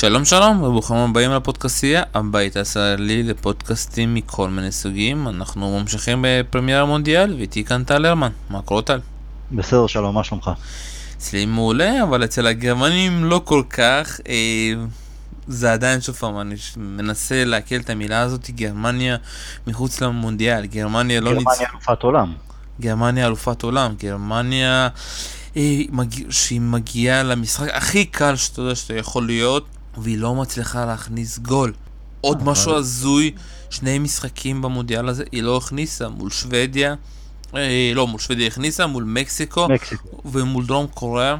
שלום שלום וברוכים הבאים לפודקאסטייה, הבית הישראלי לפודקאסטים מכל מיני סוגים. אנחנו ממשיכים בפרמייר המונדיאל ואיתי כאן טל הרמן. מה קורה טל? בסדר שלום, מה שלומך? אצלי מעולה, אבל אצל הגרמנים לא כל כך. אה, זה עדיין שוב פעם, אני מנסה להקל את המילה הזאת, גרמניה מחוץ למונדיאל. גרמניה לא ניצחה. גרמניה אלופת עולם. גרמניה אלופת עולם. גרמניה... אה, שהיא מגיעה למשחק הכי קל שאתה יודע שאתה יכול להיות, והיא לא מצליחה להכניס גול. עוד משהו הזוי, שני משחקים במונדיאל הזה, היא לא הכניסה מול שוודיה, אה, לא, מול שוודיה הכניסה, מול מקסיקו, מקסיקו. ומול דרום קוריאה,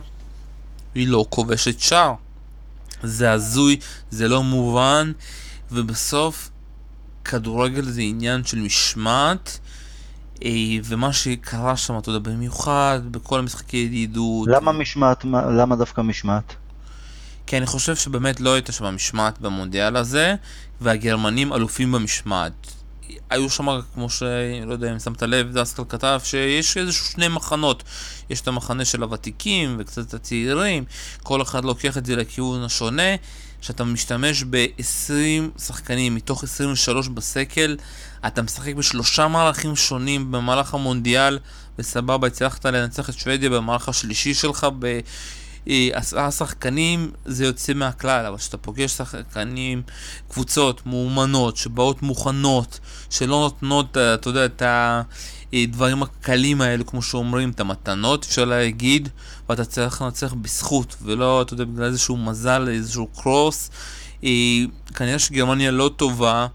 היא לא כובשת שער. זה הזוי, זה לא מובן, ובסוף כדורגל זה עניין של משמעת. אה, ומה שקרה שם, אתה יודע, במיוחד בכל המשחקי ידידות. למה משמעת? למה דווקא משמעת? כי אני חושב שבאמת לא הייתה שם משמעת במונדיאל הזה, והגרמנים אלופים במשמעת. היו שם, כמו ש... לא יודע אם שמת לב, דסקל כתב, שיש איזשהו שני מחנות. יש את המחנה של הוותיקים וקצת הצעירים, כל אחד לוקח את זה לכיוון השונה. שאתה משתמש ב-20 שחקנים מתוך 23 בסקל, אתה משחק בשלושה מהלכים שונים במהלך המונדיאל, וסבבה, הצלחת לנצח את שוודיה במהלך השלישי שלך ב... עשרה שחקנים זה יוצא מהכלל, אבל כשאתה פוגש שחקנים, קבוצות מאומנות, שבאות מוכנות, שלא נותנות, אתה יודע, את הדברים הקלים האלו, כמו שאומרים, את המתנות, אפשר להגיד, ואתה צריך לנצח בזכות, ולא, אתה יודע, בגלל איזשהו מזל, איזשהו קרוס. כנראה שגרמניה לא טובה,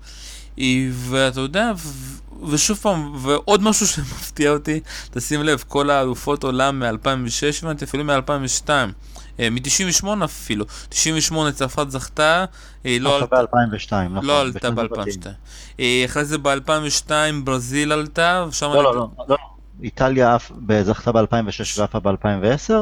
ואתה יודע, ושוב פעם, ועוד משהו שמפתיע אותי, תשים לב, כל האלופות עולם מ-2006, הבנתי, אפילו מ-2002. מ-98 אפילו, 98 צרפת זכתה, לא עלתה ב-2002, נכון. לא עלתה ב-2002. אחרי זה ב-2002 ברזיל עלתה, ושם... לא, לא, לא, לא, איטליה זכתה ב-2006 ועפה ב-2010,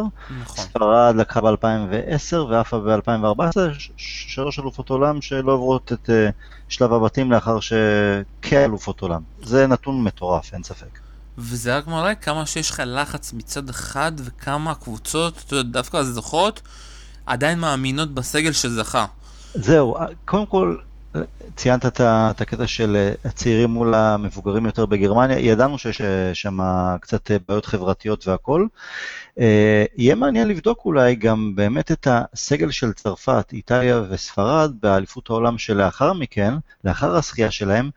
נכון. ספרד לקחה ב-2010 ועפה ב-2014, שלוש אלופות עולם שלא עוברות את uh, שלב הבתים לאחר שכאלופות עולם. זה נתון מטורף, אין ספק. וזה רק מראה כמה שיש לך לחץ מצד אחד וכמה הקבוצות, אתה יודע, דווקא הזוכות, עדיין מאמינות בסגל שזכה. זהו, קודם כל, ציינת את הקטע של הצעירים מול המבוגרים יותר בגרמניה, ידענו שיש שם קצת בעיות חברתיות והכול. יהיה מעניין לבדוק אולי גם באמת את הסגל של צרפת, איטליה וספרד באליפות העולם שלאחר מכן, לאחר הזכייה שלהם,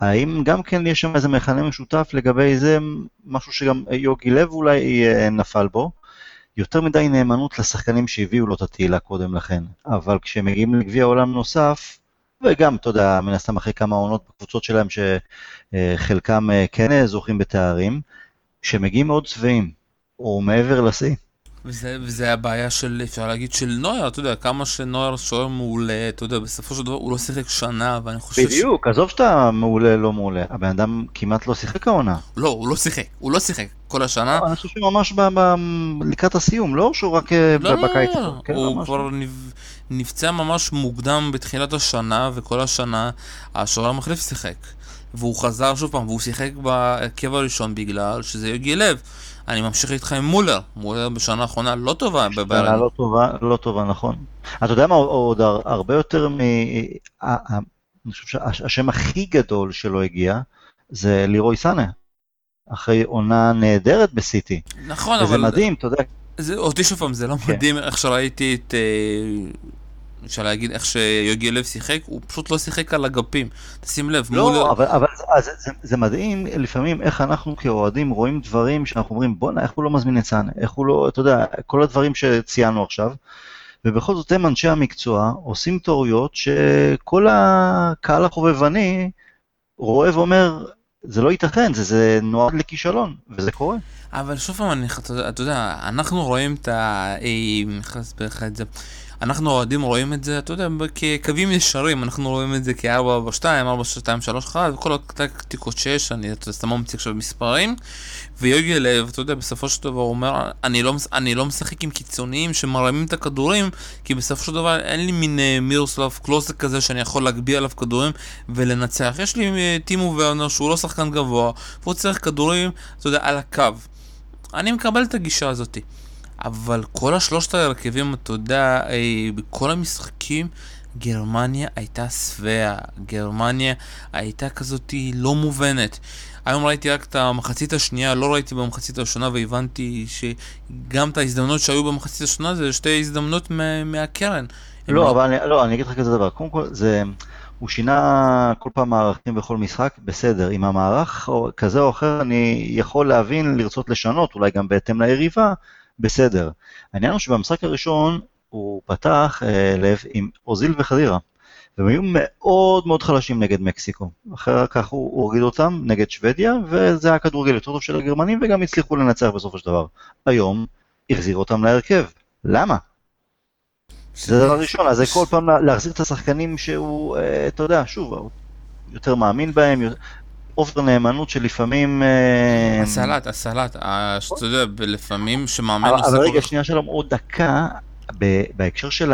האם גם כן יש שם איזה מכנה משותף לגבי זה, משהו שגם יוגי לב אולי נפל בו? יותר מדי נאמנות לשחקנים שהביאו לו את התהילה קודם לכן, אבל כשמגיעים לגביע עולם נוסף, וגם, אתה יודע, מן הסתם אחרי כמה עונות בקבוצות שלהם שחלקם אה, כן זוכים בתארים, שמגיעים מאוד שבעים, או מעבר לשיא. וזה, וזה הבעיה של, אפשר להגיד, של נויר, אתה יודע, כמה שנויר שוער מעולה, אתה יודע, בסופו של דבר הוא לא שיחק שנה, ואני חושב בדיוק, ש... בדיוק, עזוב שאתה מעולה, לא מעולה, הבן אדם כמעט לא שיחק העונה. לא, הוא לא שיחק, הוא לא שיחק כל השנה. לא, אני חושב שממש ב- ב- לקראת הסיום, לא שהוא רק אה, לא, בקיץ. לא, לא, כן, הוא כבר לא. נפצע ממש מוקדם בתחילת השנה, וכל השנה השוער המחליף שיחק. והוא חזר שוב פעם, והוא שיחק בהרכב הראשון בגלל שזה יוגי לב. אני ממשיך איתך עם מולר, מולר בשנה האחרונה לא טובה. שנה לא טובה, לא טובה, נכון. אתה יודע מה עוד הרבה יותר מ... אני חושב שהשם הכי גדול שלו הגיע זה לירוי סאנה. אחרי עונה נהדרת בסיטי. נכון, וזה אבל... וזה מדהים, אתה יודע. זה, אותי שוב פעם, זה לא כן. מדהים איך שראיתי את... אה, אפשר להגיד איך שיוגי לב שיחק, הוא פשוט לא שיחק על אגפים. תשים לב, לא, מול... אבל, אבל זה, זה, זה מדהים לפעמים איך אנחנו כאוהדים רואים דברים שאנחנו אומרים, בואנה, איך הוא לא מזמין את סאנה, איך הוא לא, אתה יודע, כל הדברים שציינו עכשיו. ובכל זאת הם אנשי המקצוע עושים טעויות שכל הקהל החובבני רואה ואומר, זה לא ייתכן, זה, זה נועד לכישלון, וזה קורה. אבל שוב פעם, אתה יודע, אנחנו רואים את ה... איך להסביר לך את זה? אנחנו אוהדים רואים את זה, אתה יודע, כקווים ישרים, אנחנו רואים את זה כ-442, 4231, וכל הטקטיקות שיש, אני סתם ממציא עכשיו מספרים, ויוגי לב, אתה יודע, בסופו של דבר הוא אומר, אני לא, אני לא משחק עם קיצוניים שמרמים את הכדורים, כי בסופו של דבר אין לי מין uh, מירוסלב קלוסק כזה שאני יכול להגביה עליו כדורים ולנצח. יש לי uh, טימו ורנר שהוא לא שחקן גבוה, והוא צריך כדורים, אתה יודע, על הקו. אני מקבל את הגישה הזאתי. אבל כל השלושת ההרכבים, אתה יודע, אה, בכל המשחקים, גרמניה הייתה שבע, גרמניה הייתה כזאת לא מובנת. היום ראיתי רק את המחצית השנייה, לא ראיתי במחצית הראשונה והבנתי שגם את ההזדמנות שהיו במחצית השנייה זה שתי הזדמנות מהקרן. לא, אבל אני, לא, אני אגיד לך כזה דבר, קודם כל זה, הוא שינה כל פעם מערכים בכל משחק, בסדר, עם המערך או, כזה או אחר אני יכול להבין, לרצות לשנות, אולי גם בהתאם ליריבה, בסדר. העניין הוא שבמשחק הראשון הוא פתח אה, לב עם אוזיל וחדירה. והם היו מאוד מאוד חלשים נגד מקסיקו. אחר כך הוא הוריד אותם נגד שוודיה, וזה היה כדורגל יותר טוב של הגרמנים, וגם הצליחו לנצח בסופו של דבר. היום החזיר אותם להרכב. למה? זה דבר ראשון, אז זה כל פעם להחזיר את השחקנים שהוא, אה, אתה יודע, שוב, יותר מאמין בהם, אופר נאמנות שלפעמים... אה, הסלט, הסלט, אתה יודע, לפעמים שמאמן. אבל רגע, שנייה שלום, עוד דקה, בהקשר של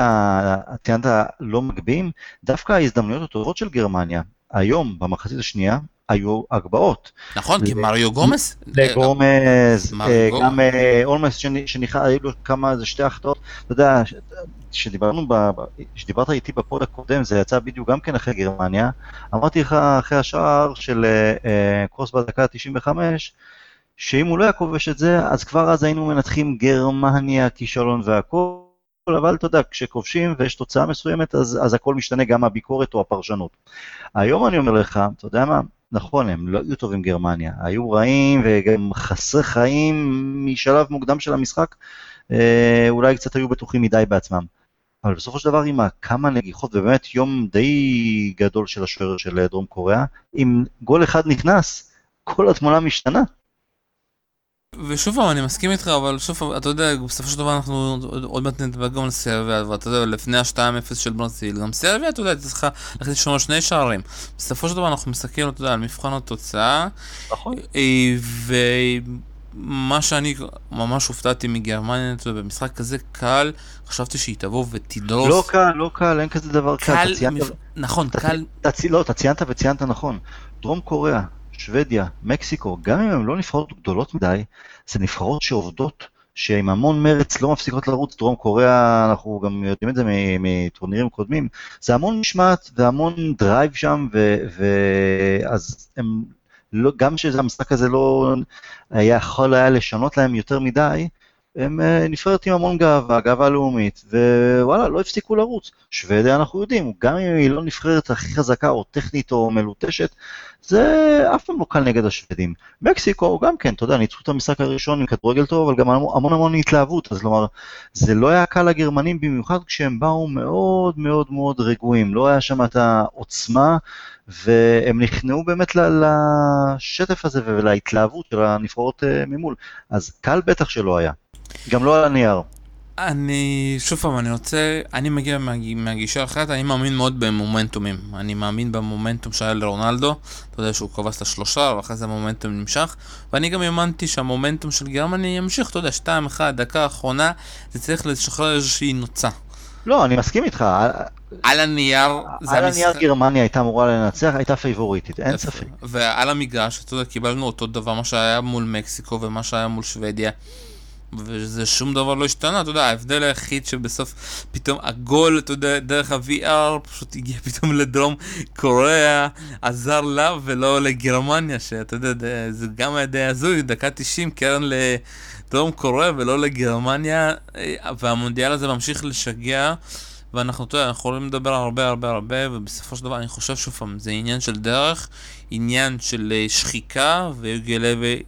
ציינת לא מגביהים, דווקא ההזדמנויות הטובות של גרמניה, היום, במחצית השנייה, היו הגבהות. נכון, כי מריו גומס... לגומז, אה, גם אה, אולמס שנכנס, היו לו כמה, זה שתי החטאות, אתה יודע, כשדיברנו, כשדיברת איתי בפוד הקודם, זה יצא בדיוק גם כן אחרי גרמניה, אמרתי לך אחרי השער של אה, קרוס בדקה ה-95, שאם הוא לא היה כובש את זה, אז כבר אז היינו מנתחים גרמניה, כישלון והכל. אבל אתה יודע, כשכובשים ויש תוצאה מסוימת, אז, אז הכל משתנה, גם הביקורת או הפרשנות. היום אני אומר לך, אתה יודע מה, נכון, הם לא היו טובים גרמניה, היו רעים וגם חסרי חיים משלב מוקדם של המשחק, אה, אולי קצת היו בטוחים מדי בעצמם. אבל בסופו של דבר עם כמה נגיחות, ובאמת יום די גדול של השוער של דרום קוריאה, אם גול אחד נכנס, כל התמונה משתנה. ושוב פעם, אני מסכים איתך, אבל שוב פעם, אתה יודע, בסופו של דבר אנחנו עוד מעט נדבר גם על סרביה, ואתה יודע, לפני ה-2-0 של ברזיל, גם סרביה, אתה יודע, צריכה ללכת לשמור שני שערים. בסופו של דבר אנחנו מסתכלים, אתה יודע, על מבחן התוצאה. נכון. אה, ומה שאני ממש הופתעתי מגרמניה, אתה יודע, במשחק כזה קל, חשבתי שהיא תבוא ותדרוס. לא קל, לא קל, אין כזה דבר קל. קל, נכון, קל. לא, אתה ציינת וציינת נכון. דרום קוריאה, שוודיה, מקסיקו, גם אם הן לא נבחרות גדולות מדי, זה נבחרות שעובדות, שעם המון מרץ לא מפסיקות לרוץ, דרום קוריאה, אנחנו גם יודעים את זה מטורנירים קודמים, זה המון משמעת והמון drive שם, ואז הם, לא, גם שהמשחק הזה לא היה יכול היה לשנות להם יותר מדי, הם אה, נבחרת עם המון גאווה, גאווה לאומית, ווואלה, לא הפסיקו לרוץ. שוודיה אנחנו יודעים, גם אם היא לא נבחרת הכי חזקה או טכנית או מלוטשת, זה אף פעם לא קל נגד השוודים. מקסיקו גם כן, אתה יודע, ניצחו את המשחק הראשון עם כדורגל טוב, אבל גם המון המון התלהבות, אז כלומר, זה לא היה קל לגרמנים במיוחד כשהם באו מאוד מאוד מאוד רגועים, לא היה שם את העוצמה, והם נכנעו באמת לשטף הזה ולהתלהבות של הנבחרות אה, ממול. אז קל בטח שלא היה. גם לא על הנייר. אני, שוב פעם, אני רוצה, אני מגיע מהגישה אחרת, אני מאמין מאוד במומנטומים. אני מאמין במומנטום שהיה לרונלדו, אתה יודע שהוא כבש את השלושה, ואחרי זה המומנטום נמשך, ואני גם האמנתי שהמומנטום של גרמני ימשיך, אתה יודע, שתיים, אחד, דקה האחרונה, זה צריך לשחרר איזושהי נוצה. לא, אני מסכים איתך. על הנייר זה על הנייר גרמניה הייתה אמורה לנצח, הייתה פייבוריטית, אין ספק. ועל המגרש, אתה יודע, קיבלנו אותו דבר, מה שהיה מול מקסיקו ומה שהיה מול שוודיה. וזה שום דבר לא השתנה, אתה יודע, ההבדל היחיד שבסוף פתאום הגול, אתה יודע, דרך ה-VR פשוט הגיע פתאום לדרום קוריאה, עזר לה ולא לגרמניה, שאתה יודע, זה גם היה די הזוי, דקה 90, קרן לדרום קוריאה ולא לגרמניה, והמונדיאל הזה ממשיך לשגע. ואנחנו, אתה יודע, אנחנו יכולים לדבר הרבה הרבה הרבה, ובסופו של דבר אני חושב שוב פעם, זה עניין של דרך, עניין של אה, שחיקה, ויוגי לוי,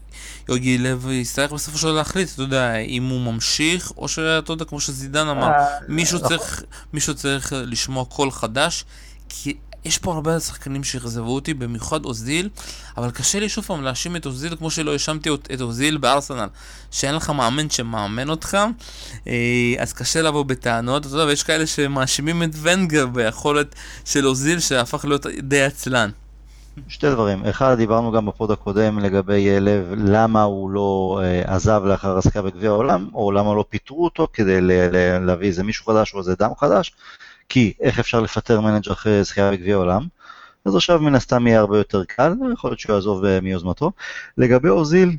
יוגי לוי יצטרך בסופו של דבר להחליט, אתה יודע, אם הוא ממשיך, או שאתה יודע, כמו שזידן אמר, אה, מישהו נכון. צריך, מישהו צריך לשמוע קול חדש, כי יש פה הרבה שחקנים שאכזבו אותי, במיוחד אוזיל, אבל קשה לי שוב פעם להאשים את אוזיל כמו שלא האשמתי את אוזיל בארסנל, שאין לך מאמן שמאמן אותך, אה, אז קשה לבוא בטענות, אתה יודע, ויש כאלה שמאשימים את ונגר ביכולת של אוזיל שהפך להיות די עצלן. שתי דברים, אחד דיברנו גם ב pod הקודם לגבי לוב, למה הוא לא אה, עזב לאחר הזכייה בגביע העולם, או למה לא פיטרו אותו כדי להביא איזה מישהו חדש או איזה דם חדש. כי איך אפשר לפטר מנג'ר אחרי זכייה בגביע העולם? אז עכשיו מן הסתם יהיה הרבה יותר קל, ויכול להיות שהוא יעזוב אה, מיוזמתו. לגבי אוזיל,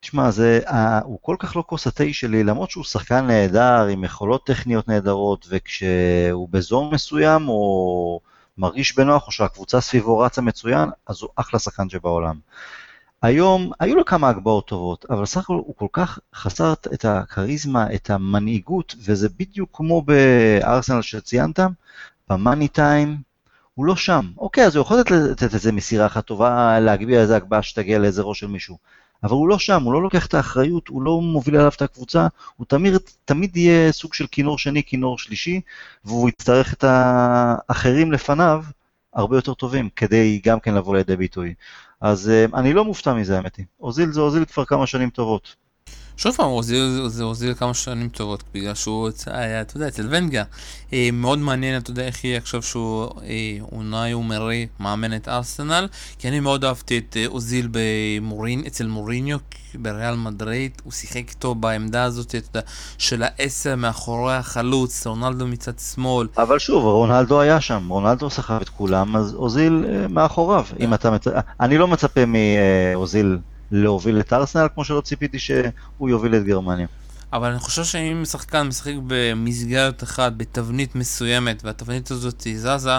תשמע, זה, uh, הוא כל כך לא כוס התה שלי, למרות שהוא שחקן נהדר, עם יכולות טכניות נהדרות, וכשהוא בזון מסוים, או מרגיש בנוח, או שהקבוצה סביבו רצה מצוין, אז הוא אחלה שחקן שבעולם. היום, היו לו כמה הגבהות טובות, אבל סך הכל הוא כל כך חסר את הכריזמה, את המנהיגות, וזה בדיוק כמו בארסנל שציינת, במאני טיים, הוא לא שם. אוקיי, אז הוא יכול לתת איזה מסירה אחת טובה, להגביה איזה הגבהה שתגיע לאיזה ראש של מישהו. אבל הוא לא שם, הוא לא לוקח את האחריות, הוא לא מוביל עליו את הקבוצה, הוא תמיד, תמיד יהיה סוג של כינור שני, כינור שלישי, והוא יצטרך את האחרים לפניו הרבה יותר טובים, כדי גם כן לבוא לידי ביטוי. אז uh, אני לא מופתע מזה, האמת היא. אוזיל זה אוזיל כבר כמה שנים טובות. שוב פעם, זה הוזיל כמה שנים טובות, בגלל שהוא היה, אתה יודע, אצל ונגה. אה, מאוד מעניין, אתה יודע, איך יהיה עכשיו שהוא אה, אונאי ומרי מאמן את ארסנל, כי אני מאוד אהבתי את אה, אוזיל במורין, אצל מוריניו, בריאל מדריד, הוא שיחק איתו בעמדה הזאת, אתה יודע, של העשר מאחורי החלוץ, רונלדו מצד שמאל. אבל שוב, רונלדו היה שם, רונלדו סחב את כולם, אז אוזיל אה, מאחוריו. אם אתה מצ... אני לא מצפה מאוזיל... להוביל את ארסנל, כמו שלא ציפיתי שהוא יוביל את גרמניה. אבל אני חושב שאם שחקן משחק במסגרת אחת, בתבנית מסוימת, והתבנית הזאת זזה,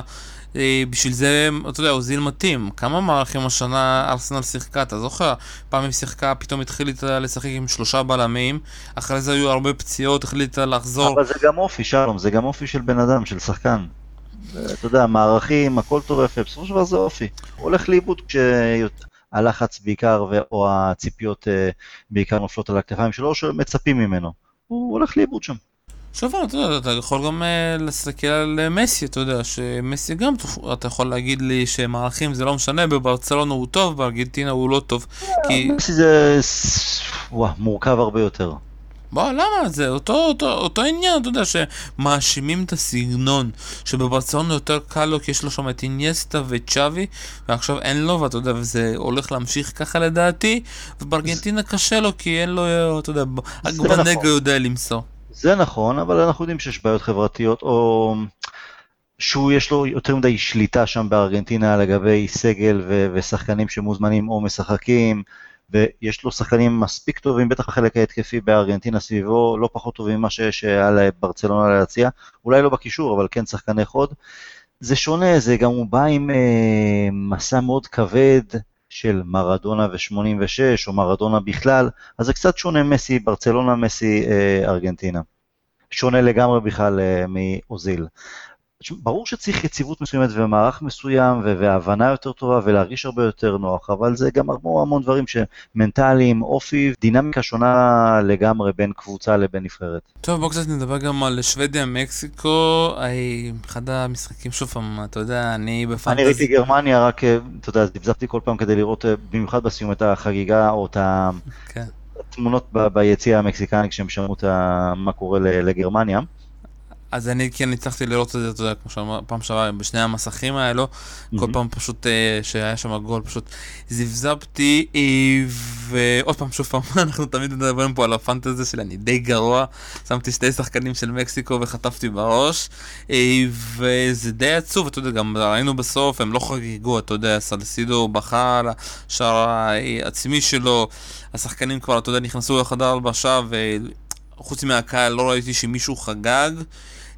אה, בשביל זה, אתה יודע, אוזיל מתאים. כמה מערכים השנה ארסנל שיחקה? אתה זוכר? פעם היא שיחקה, פתאום התחילה לשחק עם שלושה בלמים, אחרי זה היו הרבה פציעות, החליטה לחזור. אבל זה גם אופי, שלום, זה גם אופי של בן אדם, של שחקן. אתה יודע, מערכים, הכל ויפה, בסופו של דבר זה אופי. הולך לאיבוד כש... הלחץ בעיקר, או הציפיות אה, בעיקר נופלות על הכתפיים שלו, או שמצפים ממנו. הוא הולך לאיבוד שם. שוב, אתה יודע, אתה יכול גם uh, להסתכל על uh, מסי, אתה יודע, שמסי גם, אתה יכול להגיד לי שמערכים זה לא משנה, בברצלונה הוא טוב, בארגנטינה הוא לא טוב, כי... מסי זה... וואו, מורכב הרבה יותר. בוא, למה? זה אותו, אותו, אותו עניין, אתה יודע, שמאשימים את הסגנון, שבברצלונה יותר קל לו כי יש לו שם את אינייסטה וצ'אבי, ועכשיו אין לו, ואתה יודע, וזה הולך להמשיך ככה לדעתי, ובארגנטינה קשה לו כי אין לו, אתה יודע, רק נכון. יודע למסור. זה נכון, אבל אנחנו יודעים שיש בעיות חברתיות, או שהוא יש לו יותר מדי שליטה שם בארגנטינה לגבי סגל ו- ושחקנים שמוזמנים או משחקים. ויש לו שחקנים מספיק טובים, בטח החלק ההתקפי בארגנטינה סביבו, לא פחות טובים ממה שהיה לברצלונה להציע, אולי לא בקישור, אבל כן שחקני חוד. זה שונה, זה גם הוא בא עם אה, מסע מאוד כבד של מרדונה ו-86, או מרדונה בכלל, אז זה קצת שונה מסי ברצלונה, מסי אה, ארגנטינה. שונה לגמרי בכלל אה, מאוזיל. ברור שצריך יציבות מסוימת ומערך מסוים והבנה יותר טובה ולהרגיש הרבה יותר נוח, אבל זה גם המון המון דברים שמנטליים, אופי, דינמיקה שונה לגמרי בין קבוצה לבין נבחרת. טוב, בואו קצת נדבר גם על שוודיה, מקסיקו, אחד המשחקים, שוב פעם, אתה יודע, אני בפנטזי... אני ראיתי גרמניה, רק, אתה יודע, דפזפתי כל פעם כדי לראות, במיוחד בסיום, את החגיגה או את ה... כן. התמונות ביציע המקסיקני כשהם שמעו מה קורה לגרמניה. אז אני כן הצלחתי לראות את זה, אתה יודע, כמו שאמר פעם שעברה, בשני המסכים האלו, mm-hmm. כל פעם פשוט, uh, שהיה שם גול, פשוט זבזבתי, uh, ועוד פעם, שוב פעם, אנחנו תמיד מדברים פה על הפנטזיה שלי, אני די גרוע, שמתי שתי שחקנים של מקסיקו וחטפתי בראש, uh, וזה די עצוב, אתה יודע, גם ראינו בסוף, הם לא חגיגו, אתה יודע, סלסידו בכה על השער העצמי שלו, השחקנים כבר, אתה יודע, נכנסו לחדר הלבשה, וחוץ מהקהל לא ראיתי שמישהו חגג.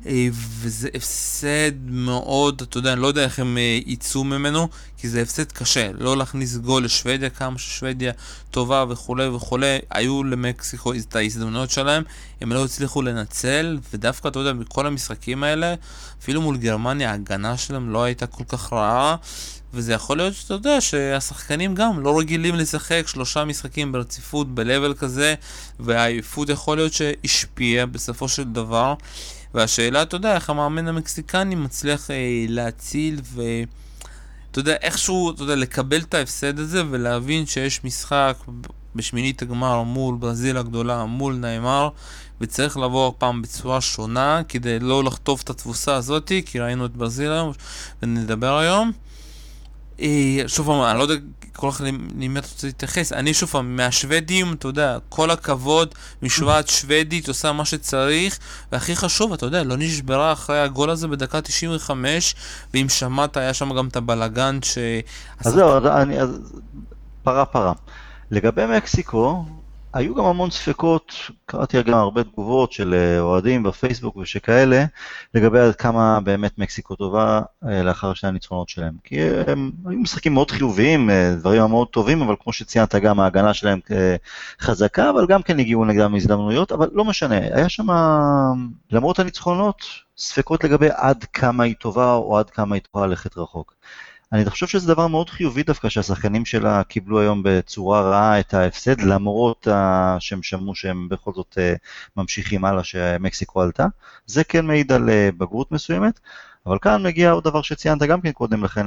אה, וזה הפסד מאוד, אתה יודע, אני לא יודע איך הם אה, יצאו ממנו, כי זה הפסד קשה. לא להכניס גול לשוודיה, כמה ששוודיה טובה וכולי וכולי. היו למקסיקו את ההזדמנויות שלהם, הם לא הצליחו לנצל, ודווקא, אתה יודע, בכל המשחקים האלה, אפילו מול גרמניה, ההגנה שלהם לא הייתה כל כך רעה. וזה יכול להיות שאתה יודע שהשחקנים גם לא רגילים לשחק שלושה משחקים ברציפות ב-level כזה והעייפות יכול להיות שהשפיעה בסופו של דבר והשאלה, אתה יודע, איך המאמן המקסיקני מצליח אה, להציל ו... אתה יודע, איכשהו, אתה יודע, לקבל את ההפסד הזה ולהבין שיש משחק בשמינית הגמר מול ברזיל הגדולה, מול נאמר, וצריך לבוא הפעם בצורה שונה כדי לא לחטוף את התבוסה הזאתי, כי ראינו את ברזיל היום, ונדבר היום. אה, שוב פעם, אני לא יודע כל כך למי אתה רוצה להתייחס. אני שוב פעם, מהשוודים, אתה יודע, כל הכבוד, משוואת שוודית עושה מה שצריך, והכי חשוב, אתה יודע, לא נשברה אחרי הגול הזה בדקה 95, ואם שמעת, היה שם גם את הבלגן ש... אז זהו, פרה פרה. לגבי מקסיקו, היו גם המון ספקות, קראתי גם הרבה תגובות של אה, אוהדים בפייסבוק ושכאלה, לגבי עד כמה באמת מקסיקו טובה אה, לאחר שני הניצחונות שלהם. כי הם היו משחקים מאוד חיוביים, אה, דברים מאוד טובים, אבל כמו שציינת גם ההגנה שלהם חזקה, אבל גם כן הגיעו נגדם הזדמנויות, אבל לא משנה, היה שם, למרות הניצחונות, ספקות לגבי עד כמה היא טובה או עד כמה היא תוכל ללכת רחוק. אני חושב שזה דבר מאוד חיובי דווקא שהשחקנים שלה קיבלו היום בצורה רעה את ההפסד למרות שהם שמעו שהם בכל זאת אה, ממשיכים הלאה שמקסיקו עלתה. זה כן מעיד על אה, בגרות מסוימת, אבל כאן מגיע עוד דבר שציינת גם כן קודם לכן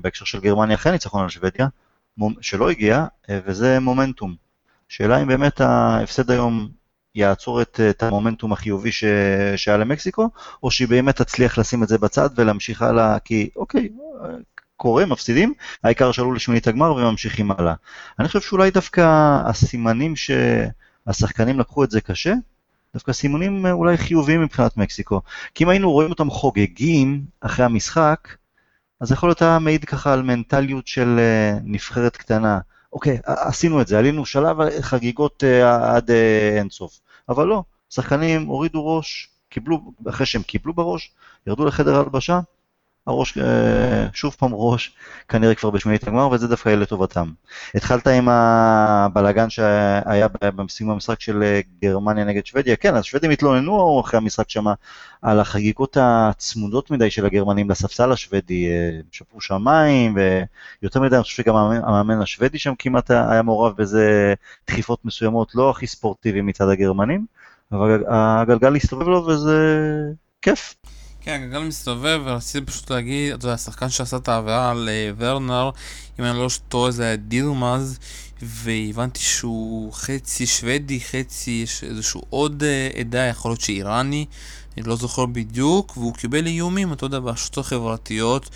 בהקשר של גרמניה אחרי ניצחון על שוודיה, שלא הגיע, אה, וזה מומנטום. שאלה אם באמת ההפסד היום יעצור את, את המומנטום החיובי ש, שהיה למקסיקו, או שהיא באמת תצליח לשים את זה בצד ולהמשיך הלאה, כי אוקיי, קורה, מפסידים, העיקר שעלו לשמינית הגמר וממשיכים הלאה. אני חושב שאולי דווקא הסימנים שהשחקנים לקחו את זה קשה, דווקא סימנים אולי חיוביים מבחינת מקסיקו. כי אם היינו רואים אותם חוגגים אחרי המשחק, אז יכול להיות היה מעיד ככה על מנטליות של אה, נבחרת קטנה. אוקיי, עשינו את זה, עלינו שלב חגיגות אה, עד אה, אינסוף. אבל לא, שחקנים הורידו ראש, קיבלו, אחרי שהם קיבלו בראש, ירדו לחדר ההלבשה, הראש, אה, שוב פעם ראש, כנראה כבר בשמינית הגמר, וזה דווקא יהיה לטובתם. התחלת עם הבלאגן שהיה בסיום המשחק של אה, גרמניה נגד שוודיה, כן, אז שוודים התלוננו אחרי המשחק שם על החגיגות הצמודות מדי של הגרמנים לספסל השוודי, אה, שפרו שמיים, ויותר מדי אני חושב שגם המאמן השוודי שם כמעט היה מעורב באיזה דחיפות מסוימות, לא הכי ספורטיבי מצד הגרמנים, אבל הגלגל הסתובב לו וזה כיף. כן, הגלגל מסתובב, ורציתי פשוט להגיד, אתה יודע, השחקן שעשה את העבירה על אה, ורנר, אם אני לא טועה זה היה דילמאז, והבנתי שהוא חצי שוודי, חצי, איזשהו עוד uh, עדה, יכול להיות שאיראני, אני לא זוכר בדיוק, והוא קיבל איומים, אתה יודע, ברשתות החברתיות,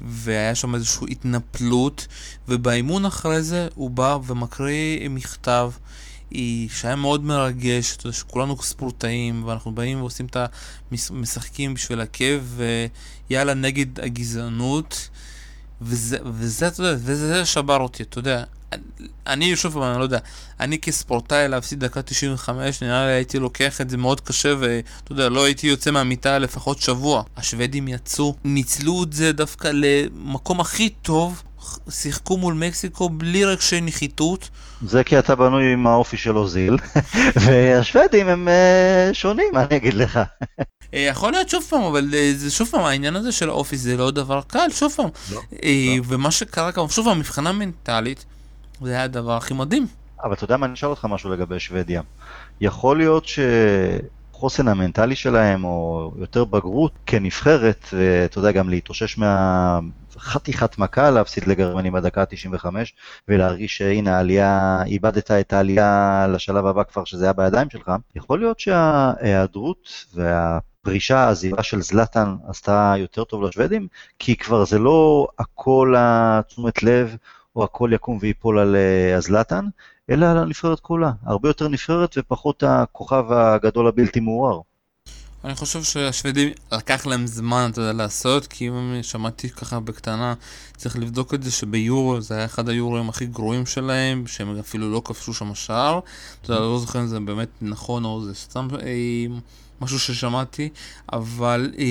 והיה שם איזושהי התנפלות, ובאימון אחרי זה הוא בא ומקריא מכתב. היא שהיה מאוד מרגש, אתה יודע שכולנו ספורטאים ואנחנו באים ועושים את המשחקים בשביל הכיף ויאללה נגד הגזענות וזה, וזה, אתה יודע, וזה שבר אותי, אתה יודע. אני, שוב פעם, אני לא יודע, אני כספורטאי להפסיד דקה 95, נראה לי הייתי לוקח את זה מאוד קשה ואתה יודע, לא הייתי יוצא מהמיטה לפחות שבוע. השוודים יצאו, ניצלו את זה דווקא למקום הכי טוב שיחקו מול מקסיקו בלי רגשי נחיתות. זה כי אתה בנוי עם האופי של אוזיל, והשוודים הם uh, שונים, מה אני אגיד לך? אה, יכול להיות שוב פעם, אבל אה, זה שוב פעם, העניין הזה של האופי זה לא דבר קל, שוב פעם. לא, לא. ומה שקרה כמובן, שוב פעם, מבחינה מנטלית, זה היה הדבר הכי מדהים. אבל אתה יודע מה, אני אשאל אותך משהו לגבי שוודיה. יכול להיות שהחוסן המנטלי שלהם, או יותר בגרות כנבחרת, ואתה יודע, גם להתאושש מה... חתיכת מכה להפסיד לגרמנים בדקה ה-95 ולהרגיש שהנה העלייה, איבדת את העלייה לשלב הבא כבר שזה היה בידיים שלך, יכול להיות שההיעדרות והפרישה, העזיבה של זלאטן עשתה יותר טוב לשוודים, כי כבר זה לא הכל התשומת לב או הכל יקום ויפול על הזלאטן, אלא על הנבחרת כולה, הרבה יותר נבחרת ופחות הכוכב הגדול הבלתי מעורר. אני חושב שהשוודים לקח להם זמן, אתה יודע, לעשות, כי אם שמעתי ככה בקטנה, צריך לבדוק את זה שביורו זה היה אחד היורואים הכי גרועים שלהם, שהם אפילו לא כבשו שם שער. אתה יודע, לא זוכר אם זה באמת נכון או זה סתם אה, משהו ששמעתי, אבל, אה,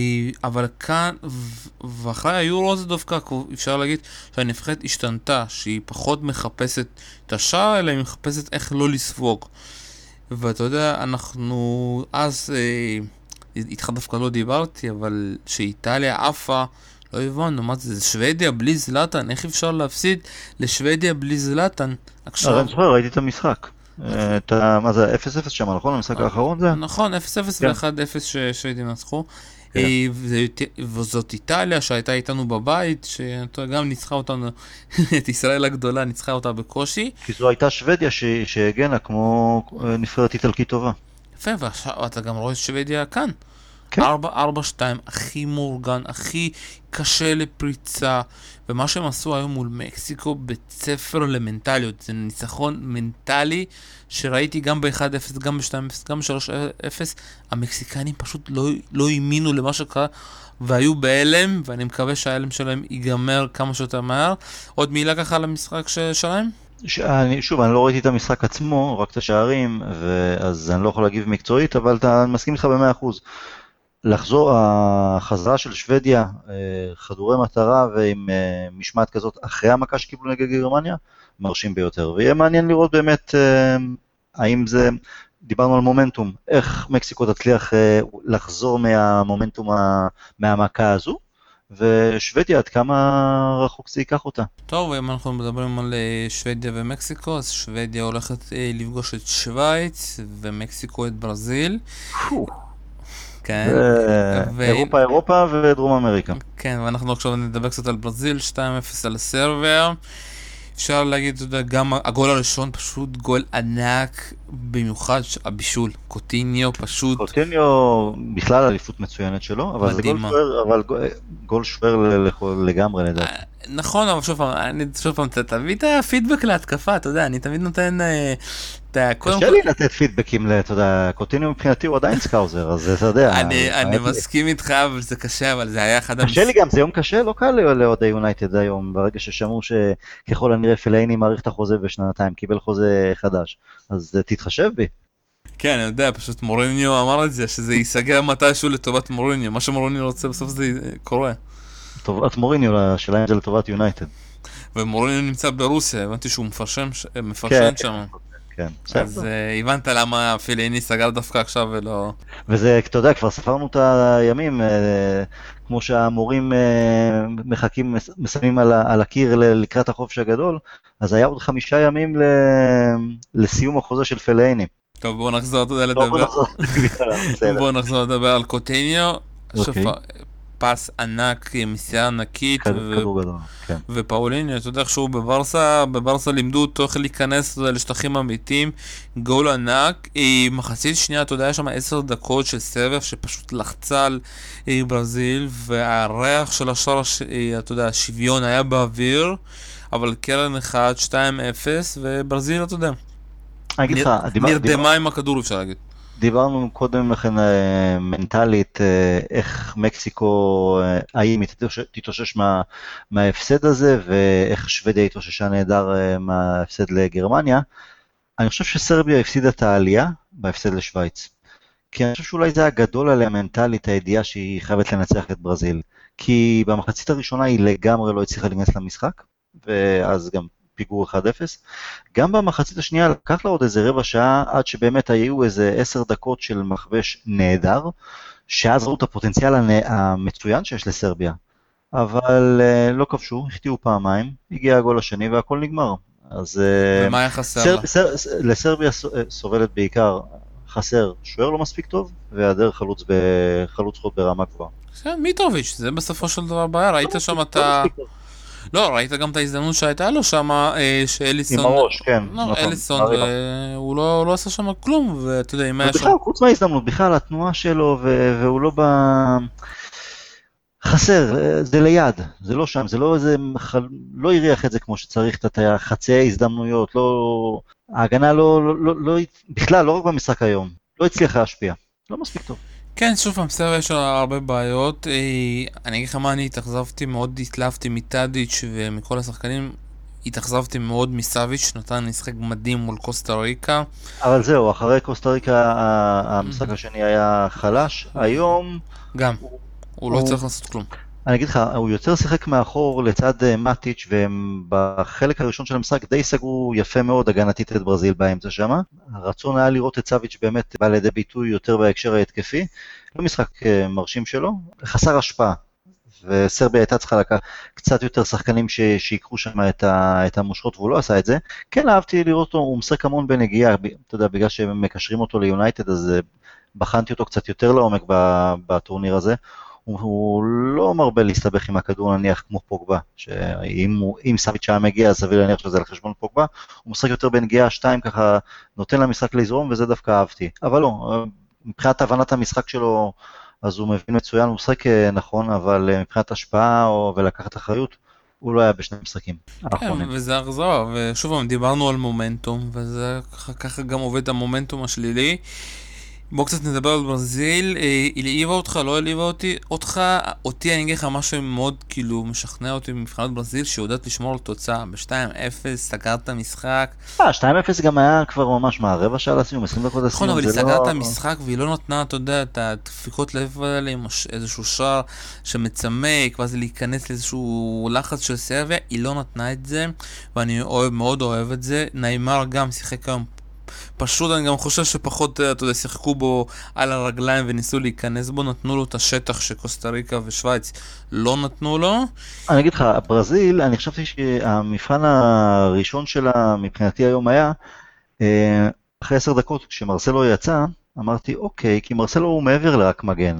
אבל כאן, ואחרי היורו הזה דווקא אפשר להגיד שהנבחרת השתנתה, שהיא פחות מחפשת את השער, אלא היא מחפשת איך לא לספוג. ואתה יודע, אנחנו אז... אה, איתך דווקא לא דיברתי, אבל שאיטליה עפה, לא הבנו, מה זה, זה שוודיה בלי זלאטן, איך אפשר להפסיד לשוודיה בלי זלאטן? עכשיו... אני זוכר, ראיתי את המשחק. את ה... מה זה, 0-0 שם, נכון? המשחק האחרון זה? נכון, 0-0 כן. ו-1-0 ששוודיה נצחו. וזאת איטליה שהייתה איתנו בבית, שגם ניצחה אותנו, את ישראל הגדולה ניצחה אותה בקושי. כי זו הייתה שוודיה שהגנה כמו אה, נבחרת איטלקית טובה. יפה, ואתה גם רואה את שוודיה כאן. כן. 4-4-2, הכי מאורגן, הכי קשה לפריצה, ומה שהם עשו היום מול מקסיקו, בית ספר למנטליות, זה ניצחון מנטלי שראיתי גם ב-1-0, גם ב-2-0, גם ב-3-0, המקסיקנים פשוט לא, לא האמינו למה שקרה, והיו בהלם, ואני מקווה שההלם שלהם ייגמר כמה שיותר מהר. עוד מילה ככה על המשחק שלהם? ש... אני, שוב, אני לא ראיתי את המשחק עצמו, רק את השערים, אז אני לא יכול להגיב מקצועית, אבל אתה, אני מסכים איתך במאה אחוז. לחזור, החזרה של שוודיה, אה, חדורי מטרה ועם אה, משמעת כזאת אחרי המכה שקיבלו נגד גרמניה, מרשים ביותר. ויהיה מעניין לראות באמת אה, האם זה, דיברנו על מומנטום, איך מקסיקו תצליח לחזור מהמומנטום, מהמכה הזו, ושוודיה, עד כמה רחוק זה ייקח אותה. טוב, אם אנחנו מדברים על שוודיה ומקסיקו, אז שוודיה הולכת לפגוש את שווייץ, ומקסיקו את ברזיל. כן. ו... אירופה אירופה ודרום אמריקה. כן, ואנחנו עכשיו נדבר קצת על ברזיל, 2-0 על סרביה. אפשר להגיד, אתה יודע, גם הגול הראשון פשוט גול ענק, במיוחד הבישול. קוטיניו פשוט... קוטיניו בכלל אליפות מצוינת שלו, אבל זה גול שוער, אבל גול שוער לגמרי לדעתי. אה, נכון, אבל שוב פעם, אני שוב פעם, תביא את הפידבק להתקפה, אתה יודע, אני תמיד נותן... אה, קשה לי לתת פידבקים, אתה יודע, קוטיניו מבחינתי הוא עדיין Scouser, אז אתה יודע. אני מסכים איתך, אבל זה קשה, אבל זה היה אחד... קשה לי גם, זה יום קשה, לא קל לאוהדי יונייטד היום, ברגע ששמעו שככל הנראה פלאיני מאריך את החוזה בשנתיים, קיבל חוזה חדש, אז תתחשב בי. כן, אני יודע, פשוט מוריניו אמר את זה, שזה ייסגר מתישהו לטובת מוריניו, מה שמוריניו רוצה בסוף זה קורה. לטובת מוריניו, השאלה אם זה לטובת יונייטד. ומוריניו נמצא ברוסיה, הבנתי שהוא מפרשן כן, שם. כן, אז uh, הבנת למה פיליני סגר דווקא עכשיו ולא... וזה, אתה יודע, כבר ספרנו את הימים, uh, כמו שהמורים uh, מחכים, מסיימים על, הקיר לקראת החופש הגדול, אז היה עוד חמישה ימים לסיום החוזה של פלייני. טוב, בואו נחזור, אתה יודע, לדבר. בואו נחזור לדבר על קוטיניו. פס ענק, מסיעה ענקית, כן. ופאוליניו, אתה יודע איך שהוא בברסה, בברסה לימדו אותו איך להיכנס לשטחים אמיתיים, גול ענק, מחצית שנייה, אתה יודע, יש שם עשר דקות של סבב שפשוט לחצה על ברזיל, והריח של השער, אתה יודע, השוויון היה באוויר, אבל קרן 1, 2-0, וברזיל, אתה יודע, נרדמה עם הכדור, אפשר להגיד. דיברנו קודם לכן אה, מנטלית, אה, איך מקסיקו, אה, האם היא תתאושש מה, מההפסד הזה, ואיך שוודיה התאוששה נהדר מההפסד לגרמניה. אני חושב שסרביה הפסידה את העלייה בהפסד לשוויץ. כי אני חושב שאולי זה היה גדול עליה מנטלית, הידיעה שהיא חייבת לנצח את ברזיל. כי במחצית הראשונה היא לגמרי לא הצליחה להיכנס למשחק, ואז גם פיגור 1-0. גם במחצית השנייה לקח לה עוד איזה רבע שעה עד שבאמת היו איזה 10 דקות של מחבש נהדר, שאז ראו את הפוטנציאל המצוין שיש לסרביה. אבל uh, לא כבשו, החטיאו פעמיים, הגיע הגול השני והכל נגמר. אז... Uh, ומה היה חסר סר, לה? סר, סר, לסרביה אה, סובלת בעיקר, חסר שוער לא מספיק טוב, והיעדר חלוץ, חלוץ חוד ברמה גבוהה. מיטרוביץ', זה בסופו של דבר בעיה, ראית לא שם את ה... לא, ראית גם את ההזדמנות שהייתה לו שם, אה, שאליסון... עם הראש, כן. לא, נכון, אליסון, והוא לא, לא עשה שם כלום, ואתה יודע, אם היה שם... ובכלל, חוץ מההזדמנות, בכלל התנועה שלו, והוא לא ב... חסר, זה ליד, זה לא שם, זה לא איזה, לא הריח את זה כמו שצריך, את החצי ההזדמנויות, לא, ההגנה לא, לא, לא, לא, בכלל, לא רק במשחק היום, לא הצליחה להשפיע, לא מספיק טוב. כן, שוב פעם, סרב יש לה הרבה בעיות. אה, אני אגיד לך מה, אני התאכזבתי מאוד, התלהבתי מטאדיץ' ומכל השחקנים. התאכזבתי מאוד מסאביץ', נתן משחק מדהים מול קוסטה ריקה. אבל זהו, אחרי קוסטה ריקה המשחק השני היה חלש. היום... גם, הוא לא צריך לעשות כלום. אני אגיד לך, הוא יותר שיחק מאחור לצד אה, מאטיץ' והם בחלק הראשון של המשחק די סגרו יפה מאוד הגנתית את ברזיל באמצע שם. הרצון היה לראות את סאביץ' באמת בא לידי ביטוי יותר בהקשר ההתקפי. לא משחק אה, מרשים שלו, חסר השפעה. וסרביה הייתה צריכה לקחת קצת יותר שחקנים שיקחו שם את, את המושכות והוא לא עשה את זה. כן אהבתי לראות אותו, הוא משחק המון בנגיעה, אתה יודע, בגלל שהם מקשרים אותו ליונייטד אז אה, בחנתי אותו קצת יותר לעומק בטורניר הזה. הוא, הוא לא מרבה להסתבך עם הכדור נניח כמו פוגבה, שאם סאביץ' היה מגיע אז סביר להניח שזה על חשבון פוגבה, הוא משחק יותר בנגיעה שתיים ככה, נותן למשחק לזרום וזה דווקא אהבתי. אבל לא, מבחינת הבנת המשחק שלו, אז הוא מבין מצוין, הוא משחק אה, נכון, אבל אה, מבחינת השפעה או, ולקחת אחריות, הוא לא היה בשני משחקים. כן, וזה אכזר, ושוב דיברנו על מומנטום, וזה ככה גם עובד המומנטום השלילי. בוא קצת נדבר על ברזיל, אה, היא העיבה אותך, לא העליבה אותי, אותך, אותי אני אגיד לך משהו מאוד כאילו משכנע אותי במבחנות ברזיל, שיודעת לשמור על תוצאה, ב-2-0 סגרת משחק. אה, 2-0 גם היה כבר ממש מה, רבע שעה לסיום, 20 דקות לסיום, נכון, אבל היא זה סגרה לא... את המשחק והיא לא נתנה, אתה יודע, את הדפיקות לב האלה עם איזשהו שער שמצמק, ואז להיכנס לאיזשהו לחץ של סרביה, היא לא נתנה את זה, ואני מאוד אוהב את זה. נעימר גם שיחק היום פשוט, אני גם חושב שפחות, אה, אתה יודע, שיחקו בו על הרגליים וניסו להיכנס בו, נתנו לו את השטח שקוסטה ריקה ושווייץ לא נתנו לו. אני אגיד לך, ברזיל, אני חשבתי שהמבחן הראשון שלה מבחינתי היום היה, אה, אחרי עשר דקות, כשמרסלו יצא, אמרתי, אוקיי, כי מרסלו הוא מעבר לרק מגן.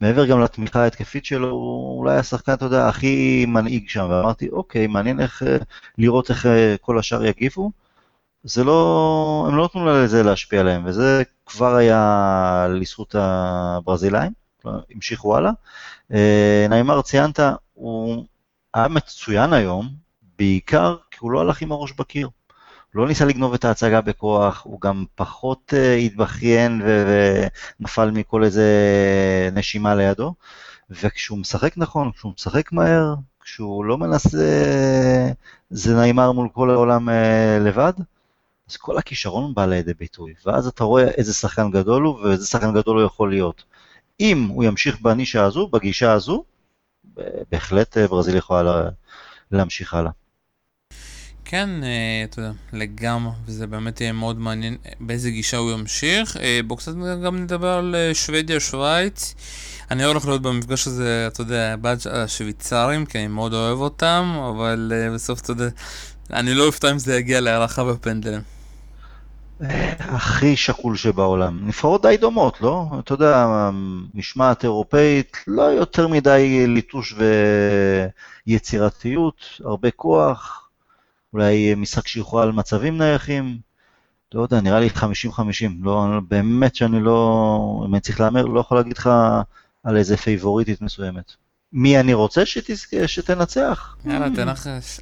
מעבר גם לתמיכה ההתקפית שלו, הוא אולי השחקן, אתה יודע, הכי מנהיג שם, ואמרתי, אוקיי, מעניין איך, אה, לראות איך כל השאר יגיבו. זה לא, הם לא נתנו לזה להשפיע עליהם, וזה כבר היה לזכות הברזילאים, המשיכו הלאה. אה, נעימר ציינת, הוא היה מצוין היום, בעיקר כי הוא לא הלך עם הראש בקיר. לא ניסה לגנוב את ההצגה בכוח, הוא גם פחות אה, התבכיין ונפל מכל איזה נשימה לידו, וכשהוא משחק נכון, כשהוא משחק מהר, כשהוא לא מנסה, זה נעימר מול כל העולם אה, לבד, אז כל הכישרון בא לידי ביטוי, ואז אתה רואה איזה שחקן גדול הוא ואיזה שחקן גדול הוא יכול להיות. אם הוא ימשיך בנישה הזו, בגישה הזו, בהחלט אה, ברזיל יכולה לה- להמשיך הלאה. כן, אה, אתה יודע, לגמרי, וזה באמת יהיה מאוד מעניין אה, באיזה גישה הוא ימשיך. בואו קצת גם נדבר על שוודיה, שווייץ. אני הולך להיות במפגש הזה, אתה יודע, בעד השוויצרים, כי אני מאוד אוהב אותם, אבל בסוף, אתה יודע, אני לא אופתע אם זה יגיע להערכה בפנדלים. הכי שקול שבעולם. נבחרות די דומות, לא? אתה יודע, משמעת אירופאית, לא יותר מדי ליטוש ויצירתיות, הרבה כוח, אולי משחק שיכול על מצבים נייחים, לא יודע, נראה לי 50-50, לא, באמת שאני לא, אם אני צריך להמר, לא יכול להגיד לך על איזה פייבוריטית מסוימת. מי אני רוצה שתזכה, שתנצח? יאללה, תנחש.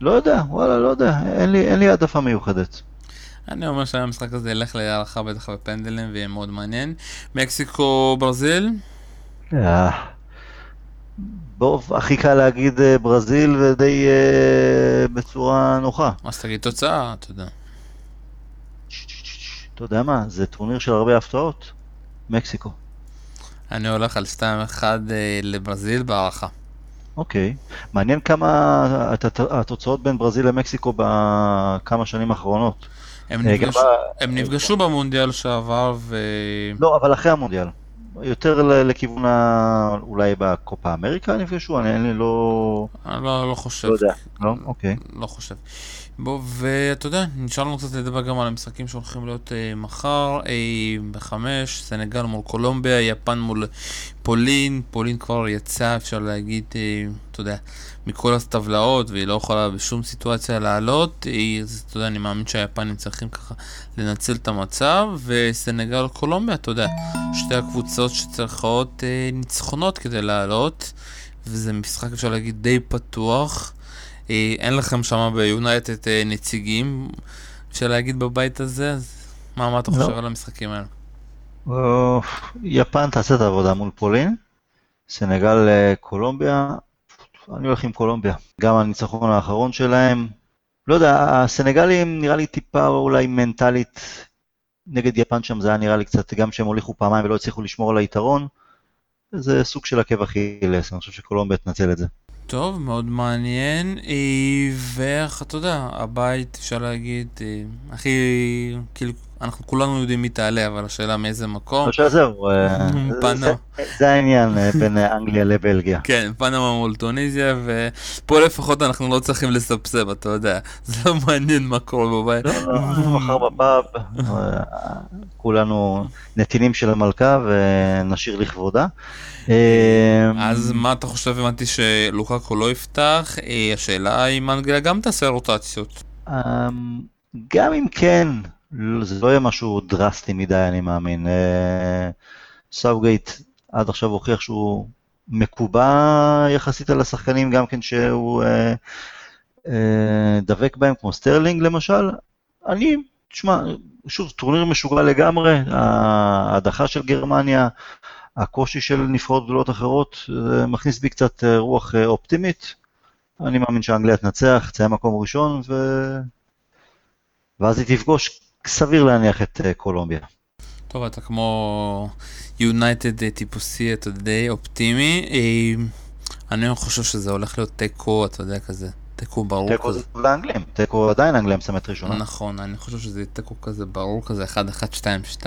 לא יודע, וואלה, לא יודע, אין לי, אין לי העדפה מיוחדת. אני אומר שהמשחק הזה ילך להערכה בטח בפנדלים ויהיה מאוד מעניין. מקסיקו, ברזיל? אה, בוא, הכי קל להגיד אה, ברזיל ודי אה, בצורה נוחה. אז תגיד תוצאה, אתה יודע. אתה יודע מה, זה טורניר של הרבה הפתעות. מקסיקו. אני הולך על 2-1 אה, לברזיל בהערכה. אוקיי. מעניין כמה הת- התוצאות בין ברזיל למקסיקו בכמה שנים האחרונות. הם אה, נפגש- גם הם נפגשו במונדיאל שעבר ו... לא, אבל אחרי המונדיאל. יותר לכיוון ה... אולי בקופה אמריקה נפגשו? אני לי לא... אני לא, לא חושב. לא יודע. לא? אוקיי. לא חושב. בוא, ואתה יודע, נשאר לנו קצת לדבר גם על המשחקים שהולכים להיות אה, מחר, אה, בחמש, סנגל מול קולומביה, יפן מול פולין, פולין כבר יצאה, אפשר להגיד, אה, אתה יודע, מכל הטבלאות, והיא לא יכולה בשום סיטואציה לעלות, אה, אז אתה יודע, אני מאמין שהיפנים צריכים ככה לנצל את המצב, וסנגל קולומביה, אתה יודע, שתי הקבוצות שצריכות אה, ניצחונות כדי לעלות, וזה משחק, אפשר להגיד, די פתוח. אה, אין לכם שם ביונייטד אה, נציגים, אפשר להגיד בבית הזה, אז מה, מה אתה לא. חושב על המשחקים האלה? יפן תעשה את העבודה מול פולין, סנגל אה, קולומביה, אני הולך עם קולומביה. גם הניצחון האחרון שלהם, לא יודע, הסנגלים נראה לי טיפה אולי מנטלית נגד יפן שם, זה היה נראה לי קצת, גם שהם הוליכו פעמיים ולא הצליחו לשמור על היתרון, זה סוג של עקב אכילס, אני חושב שקולומביה תנצל את זה. טוב, מאוד מעניין, אה, ואיך, אתה יודע, הבית, אפשר להגיד, אה, הכי, כאילו, אנחנו כולנו יודעים מי תעלה, אבל השאלה מאיזה מקום. עכשיו זהו, אה. זה- העניין אה, בין אה, אנגליה לבלגיה. כן, פנמה מול טוניסיה, ופה לפחות אנחנו לא צריכים לסבסב, אתה יודע. זה לא מעניין מה קורה בבית. לא, לא, מחר בפאב, כולנו נתינים של המלכה ונשאיר לכבודה. אז מה אתה חושב, הבנתי שלוקקו לא יפתח, השאלה אם אנגליה גם תעשה רוטציות. אה, גם אם כן, לא- זה לא יהיה משהו דרסטי מדי, אני מאמין. אה, סאוגייט עד עכשיו הוכיח שהוא מקובע יחסית על השחקנים, גם כן שהוא אה, אה, דבק בהם, כמו סטרלינג למשל. אני תשמע, שוב, טורניר משוגע לגמרי, ההדחה של גרמניה, הקושי של נבחרות גדולות אחרות, זה מכניס בי קצת אה, רוח אה, אופטימית. אני מאמין שאנגליה תנצח, תצא מקום ראשון, ו... ואז היא תפגוש, סביר להניח, את אה, קולומביה. טוב, אתה כמו יונייטד טיפוסי, אתה די אופטימי. אני חושב שזה הולך להיות תיקו, אתה יודע, כזה. תיקו ברור תיקו כזה. תיקו זה לאנגלים, תיקו עדיין אנגליה מסיימת ראשונה. נכון, אני חושב שזה תיקו כזה ברור כזה, 1-1-2-2.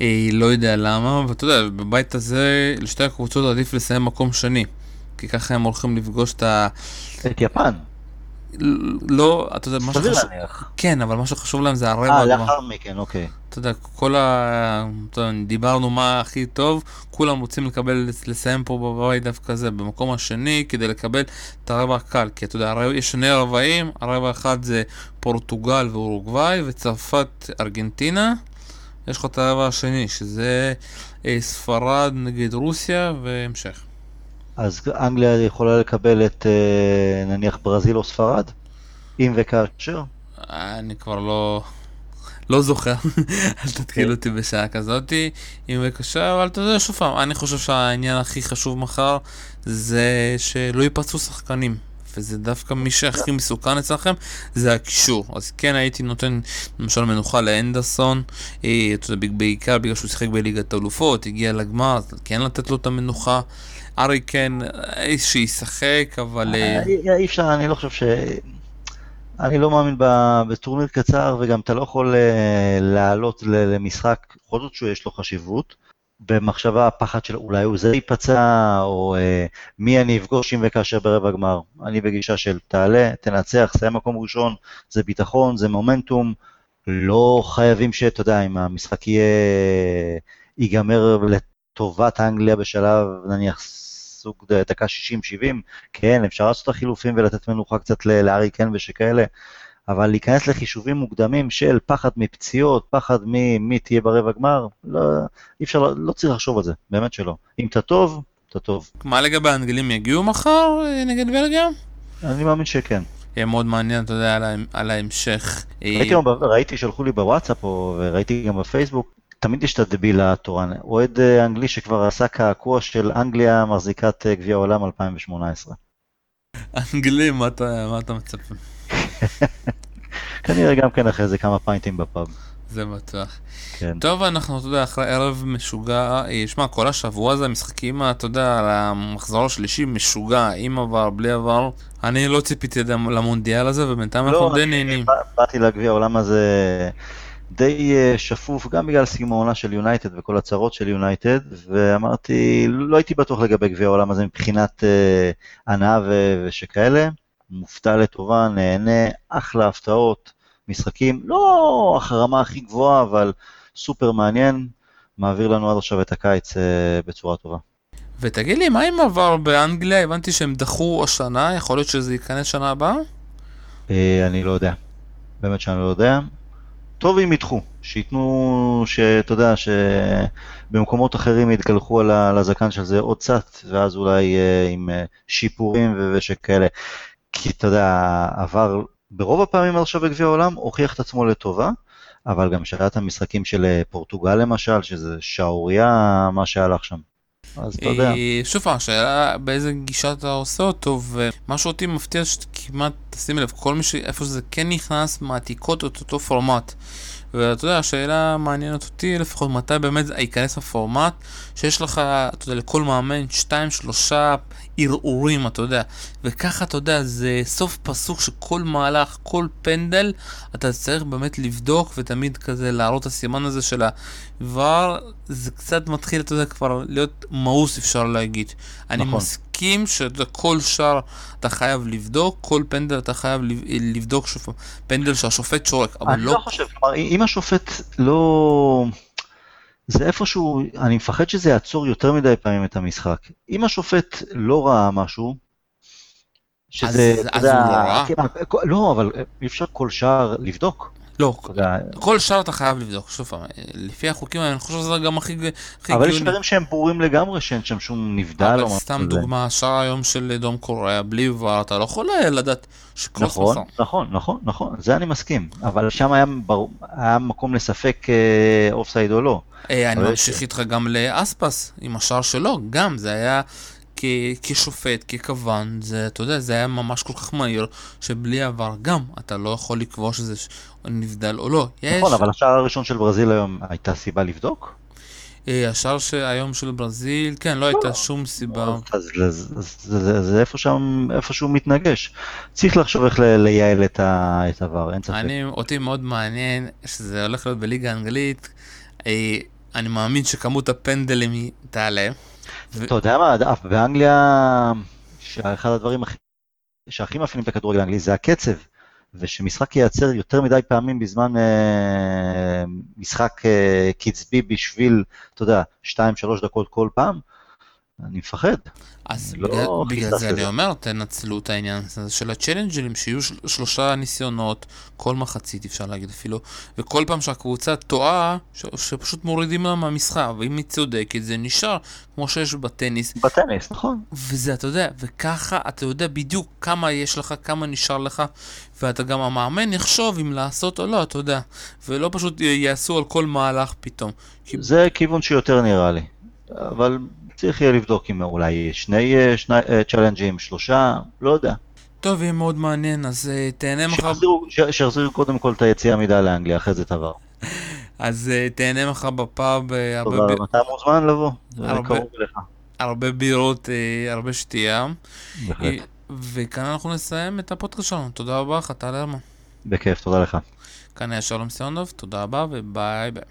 אה, לא יודע למה, ואתה יודע, בבית הזה, לשתי הקבוצות עדיף לסיים מקום שני. כי ככה הם הולכים לפגוש את ה... את יפן. לא, אתה יודע, מה סביר שחשוב... להניח. כן, אבל מה שחשוב להם זה הרבע אה. לאחר מכן, אוקיי. אתה יודע, כל ה... אתה יודע, דיברנו מה הכי טוב, כולם רוצים לקבל, לסיים פה בבית דווקא זה, במקום השני, כדי לקבל את הרבע הקל. כי אתה יודע, יש שני רבעים, הרבע האחד זה פורטוגל ואורוגוואי, וצרפת, ארגנטינה. יש לך את הרבע השני, שזה אה, ספרד נגד רוסיה, והמשך. אז אנגליה יכולה לקבל את אה, נניח ברזיל או ספרד? אם וכאשר? אני כבר לא... לא זוכר, אל תתקיל אותי בשעה כזאתי, אם בבקשה, אבל אתה יודע, שוב פעם, אני חושב שהעניין הכי חשוב מחר זה שלא ייפצעו שחקנים. וזה דווקא מי שהכי מסוכן אצלכם, זה הקישור. אז כן הייתי נותן למשל מנוחה לאנדרסון, אה, בעיקר בגלל שהוא שיחק בליגת האלופות, הגיע לגמר, כן לתת לו את המנוחה. ארי כן, אה, שישחק, אבל... אה, אי אי אפשר, אני לא חושב ש... אני לא מאמין בטורניר קצר, וגם אתה לא יכול אה, לעלות למשחק, בכל זאת שיש לו חשיבות, במחשבה הפחד של אולי הוא זה ייפצע, או אה, מי אני אפגוש אם וכאשר ברבע גמר. אני בגישה של תעלה, תנצח, סיים מקום ראשון, זה ביטחון, זה מומנטום, לא חייבים שאתה יודע, אם המשחק יהיה, ייגמר לטובת אנגליה בשלב נניח סוג דקה 60-70, כן, אפשר לעשות את החילופים ולתת מנוחה קצת לארי קן ושכאלה, אבל להיכנס לחישובים מוקדמים של פחד מפציעות, פחד ממי תהיה ברבע גמר, לא, אי אפשר, לא, צריך לחשוב על זה, באמת שלא. אם אתה טוב, אתה טוב. מה לגבי האנגלים יגיעו מחר אה, נגד בלגיה? אני מאמין שכן. יהיה מאוד מעניין, אתה יודע, על, ההמשך. ראיתי, ראיתי, שלחו לי בוואטסאפ, או- וראיתי גם בפייסבוק, תמיד יש את הדביל התורן. אוהד אה, אנגלי שכבר עשה קעקוע של אנגליה מחזיקת אה, גביע העולם 2018. אנגלים, מה אתה, מה אתה מצפה? כנראה גם כן אחרי זה כמה פיינטים בפאב. זה בטוח. כן. טוב, אנחנו, אתה יודע, אחרי ערב משוגע, אה, שמע, כל השבוע הזה, המשחקים, אתה יודע, על המחזור השלישי משוגע, עם עבר, בלי עבר. אני לא ציפיתי למונדיאל הזה, ובינתיים אנחנו די נהנים. בא- באתי לגביע העולם הזה די אה, שפוף, גם בגלל סיום העונה של יונייטד וכל הצרות של יונייטד, ואמרתי, לא הייתי בטוח לגבי גביע העולם הזה מבחינת אה, הנאה ו- ושכאלה. מופתע לטובה, נהנה, אחלה הפתעות, משחקים, לא החרמה הכי גבוהה, אבל סופר מעניין, מעביר לנו עד עכשיו את הקיץ אה, בצורה טובה. ותגיד לי, מה עם עבר באנגליה? הבנתי שהם דחו השנה, יכול להיות שזה ייכנס שנה הבאה? אה, אני לא יודע, באמת שאני לא יודע. טוב אם ידחו, שייתנו, שאתה יודע, שבמקומות אחרים יתגלחו על הזקן של זה עוד קצת, ואז אולי אה, עם אה, שיפורים ושכאלה. כי אתה יודע, עבר ברוב הפעמים עכשיו בגביע העולם, הוכיח את עצמו לטובה, אבל גם את המשחקים של אה, פורטוגל למשל, שזה שערורייה מה שהלך שם. אז אתה יודע. שוב פעם, השאלה באיזה גישה אתה עושה אותו, ומה שאותי מפתיע שכמעט, תשימי לב, כל מי ש... איפה שזה כן נכנס, מעתיקות את אותו פורמט. ואתה יודע, השאלה מעניינת אותי לפחות מתי באמת ייכנס הפורמט, שיש לך, אתה יודע, לכל מאמן שתיים, שלושה ערעורים, אתה יודע. וככה, אתה יודע, זה סוף פסוק שכל מהלך, כל פנדל, אתה צריך באמת לבדוק ותמיד כזה להראות את הסימן הזה של העבר, זה קצת מתחיל, אתה יודע, כבר להיות מאוס אפשר להגיד. אני נכון. מסכים שכל שער אתה חייב לבדוק, כל פנדל אתה חייב לב- לבדוק שוב, פנדל שהשופט שורק, אבל אני לא... לא חושב, כלומר, אם השופט לא... זה איפשהו, אני מפחד שזה יעצור יותר מדי פעמים את המשחק. אם השופט לא ראה משהו, שזה, אז- אתה אז יודע, הוא לא ראה? כן, לא, אבל אי אפשר כל שער לבדוק. לא, כל שאר אתה חייב לבדוק, שוב פעם, לפי החוקים אני חושב שזה גם הכי אבל יש. דברים שהם ברורים לגמרי, שאין שם שום נבדל או אבל משהו סתם. דוגמה, השער היום של דרום קוריאה, בלי ור, אתה לא יכול לדעת שקרוס נכון. נכון, נכון, נכון, זה אני מסכים, אבל שם היה, מקום לספק אה, אופסייד או לא. אה, אני ממשיך איתך גם לאספס, עם השער שלו, גם, זה היה כ- כשופט, ככוון, זה, אתה יודע, זה היה ממש כל כך מהיר, שבלי עבר גם, אתה לא יכול לקבוע שזה ש- נבדל או לא. יש, נכון, אבל השער הראשון של ברזיל היום הייתה סיבה לבדוק? אה, השער שהיום של ברזיל, כן, לא הייתה שום סיבה. אז אז- אז זה- זה איפה שם, איפשהו מתנגש. צריך לחשוב איך לייעל את העבר, אין ספק. אני, אותי מאוד מעניין שזה הולך להיות בליגה האנגלית. אה, אני מאמין שכמות הפנדלים תעלה. אתה יודע מה, אף באנגליה, שאחד הדברים הכי- שהכי מאפיינים את הכדורגל האנגלי זה הקצב, ושמשחק ייעצר יותר מדי פעמים בזמן אה, משחק אה, קצבי בשביל, אתה יודע, 2-3 דקות כל פעם, אני מפחד. אז לא בגלל, בגלל חיפשת זה אני. אומר, תנצלו את העניין הזה של הצ'לנג'רים, שיהיו של, שלושה ניסיונות, כל מחצית אפשר להגיד אפילו, וכל פעם שהקבוצה טועה, ש, שפשוט מורידים לה מהמשחק, ואם היא צודקת זה נשאר, כמו שיש בטניס, בטניס, נכון. וזה, אתה יודע, וככה אתה יודע בדיוק כמה יש לך, כמה נשאר לך, ואתה גם המאמן יחשוב אם לעשות או לא, אתה יודע, ולא פשוט יעשו על כל מהלך פתאום. כי זה כיוון שיותר נראה לי, אבל צריך יהיה לבדוק אם אולי שני אה, שני, אה, צ'אלנג'ים, שלושה, לא יודע. טוב, יהיה מאוד מעניין, אז אה, תהנה מחר, שיחזירו- קודם כל את היציאה מידה לאנגליה, אחרי זה תעבר. אז תהנה מחר בפאב, אה, תודה. רבה. אתה מוזמן לבוא, זה קרוב אליך. הרבה בירות, אה, הרבה שתייה. בהחלט. אה, וכאן אנחנו נסיים את הפודקאסט שלנו. תודה רבה לך, טל הרמן. בכיף, תודה לך. כאן היה שלום סיונוב, תודה רבה וביי ביי.